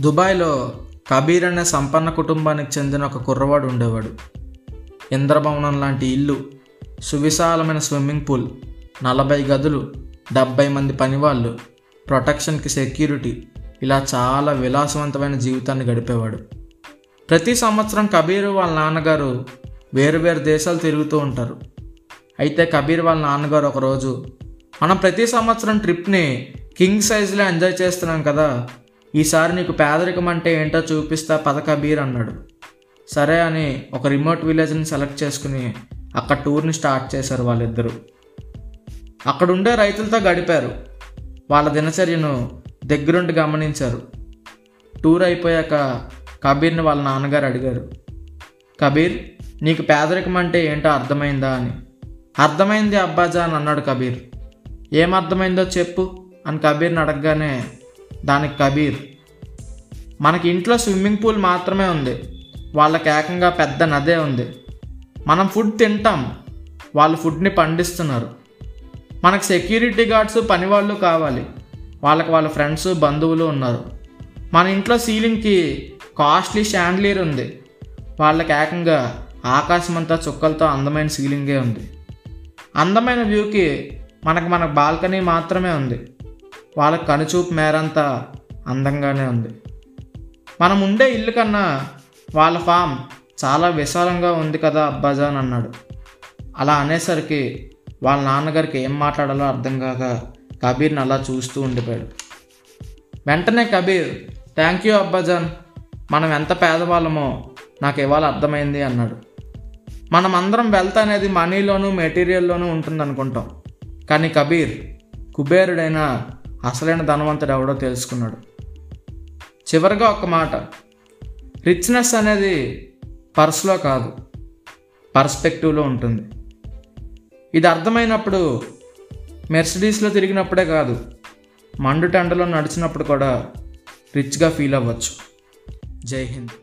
దుబాయ్లో కబీర్ అనే సంపన్న కుటుంబానికి చెందిన ఒక కుర్రవాడు ఉండేవాడు. ఇంద్రభవనం లాంటి ఇల్లు సువిశాలమైన స్విమ్మింగ్ పూల్ నలభై గదులు డెబ్బై మంది పనివాళ్ళు ప్రొటెక్షన్కి సెక్యూరిటీ ఇలా చాలా విలాసవంతమైన జీవితాన్ని గడిపేవాడు. ప్రతి సంవత్సరం కబీర్ వాళ్ళ నాన్నగారు వేరు వేరు దేశాలు తిరుగుతూ ఉంటారు. అయితే కబీర్ వాళ్ళ నాన్నగారు ఒకరోజు మనం ప్రతి సంవత్సరం ట్రిప్ని కింగ్ సైజులో ఎంజాయ్ చేస్తున్నాం కదా ఈసారి నీకు పేదరికం అంటే ఏంటో చూపిస్తా పద కబీర్ అన్నాడు. సరే అని ఒక రిమోట్ విలేజ్ని సెలెక్ట్ చేసుకుని అక్కడ టూర్ని స్టార్ట్ చేశారు వాళ్ళిద్దరూ. అక్కడ ఉండే రైతులతో గడిపారు. వాళ్ళ దినచర్యను దగ్గరుండి గమనించారు. టూర్ అయిపోయాక కబీర్ని వాళ్ళ నాన్నగారు అడిగారు. కబీర్ నీకు పేదరికం అంటే ఏంటో అర్థమైందా అని. అర్థమైంది అబ్బాజా అని అన్నాడు కబీర్. ఏం అర్థమైందో చెప్పు అని కబీర్ని అడగగానే దానికి కబీర్. మనకి ఇంట్లో స్విమ్మింగ్ పూల్ మాత్రమే ఉంది. వాళ్ళకి ఏకంగా పెద్ద నదే ఉంది. మనం ఫుడ్ తింటాం. వాళ్ళు ఫుడ్ని పండిస్తున్నారు. మనకు సెక్యూరిటీ గార్డ్స్ పనివాళ్ళు కావాలి. వాళ్ళకి వాళ్ళ ఫ్రెండ్స్ బంధువులు ఉన్నారు. మన ఇంట్లో సీలింగ్కి కాస్ట్లీ షాండ్లీర్ ఉంది. వాళ్ళకి ఏకంగా ఆకాశం అంతా చుక్కలతో అందమైన సీలింగే ఉంది. అందమైన వ్యూకి మనకు మన బాల్కనీ మాత్రమే ఉంది. వాళ్ళ కనుచూపు మేరంతా అందంగానే ఉంది. మనం ఉండే ఇల్లు కన్నా వాళ్ళ ఫామ్ చాలా విశాలంగా ఉంది కదా అబ్బాజాన్ అన్నాడు. అలా అనేసరికి వాళ్ళ నాన్నగారికి ఏం మాట్లాడాలో అర్థం కాక కబీర్ని అలా చూస్తూ ఉండిపోయాడు. వెంటనే కబీర్ థ్యాంక్ యూ అబ్బాజాన్. మనం ఎంత పేదవాళ్ళమో నాకు ఇవాళ అర్థమైంది అన్నాడు. మనం అందరం వెల్త్ అనేది మనీలోనూ మెటీరియల్లోనూ ఉంటుంది అనుకుంటాం కానీ కబీర్ కుబేరుడైన అసలైన ధనవంతుడు ఎవడో తెలుసుకున్నాడు. చివరిగా ఒక మాట. రిచ్నెస్ అనేది పర్స్లో కాదు పర్స్పెక్టివ్లో ఉంటుంది. ఇది అర్థమైనప్పుడు మెర్సిడీస్లో తిరిగినప్పుడే కాదు మండు టెండలో నడిచినప్పుడు కూడా రిచ్గా ఫీల్ అవ్వచ్చు. జై హింద్.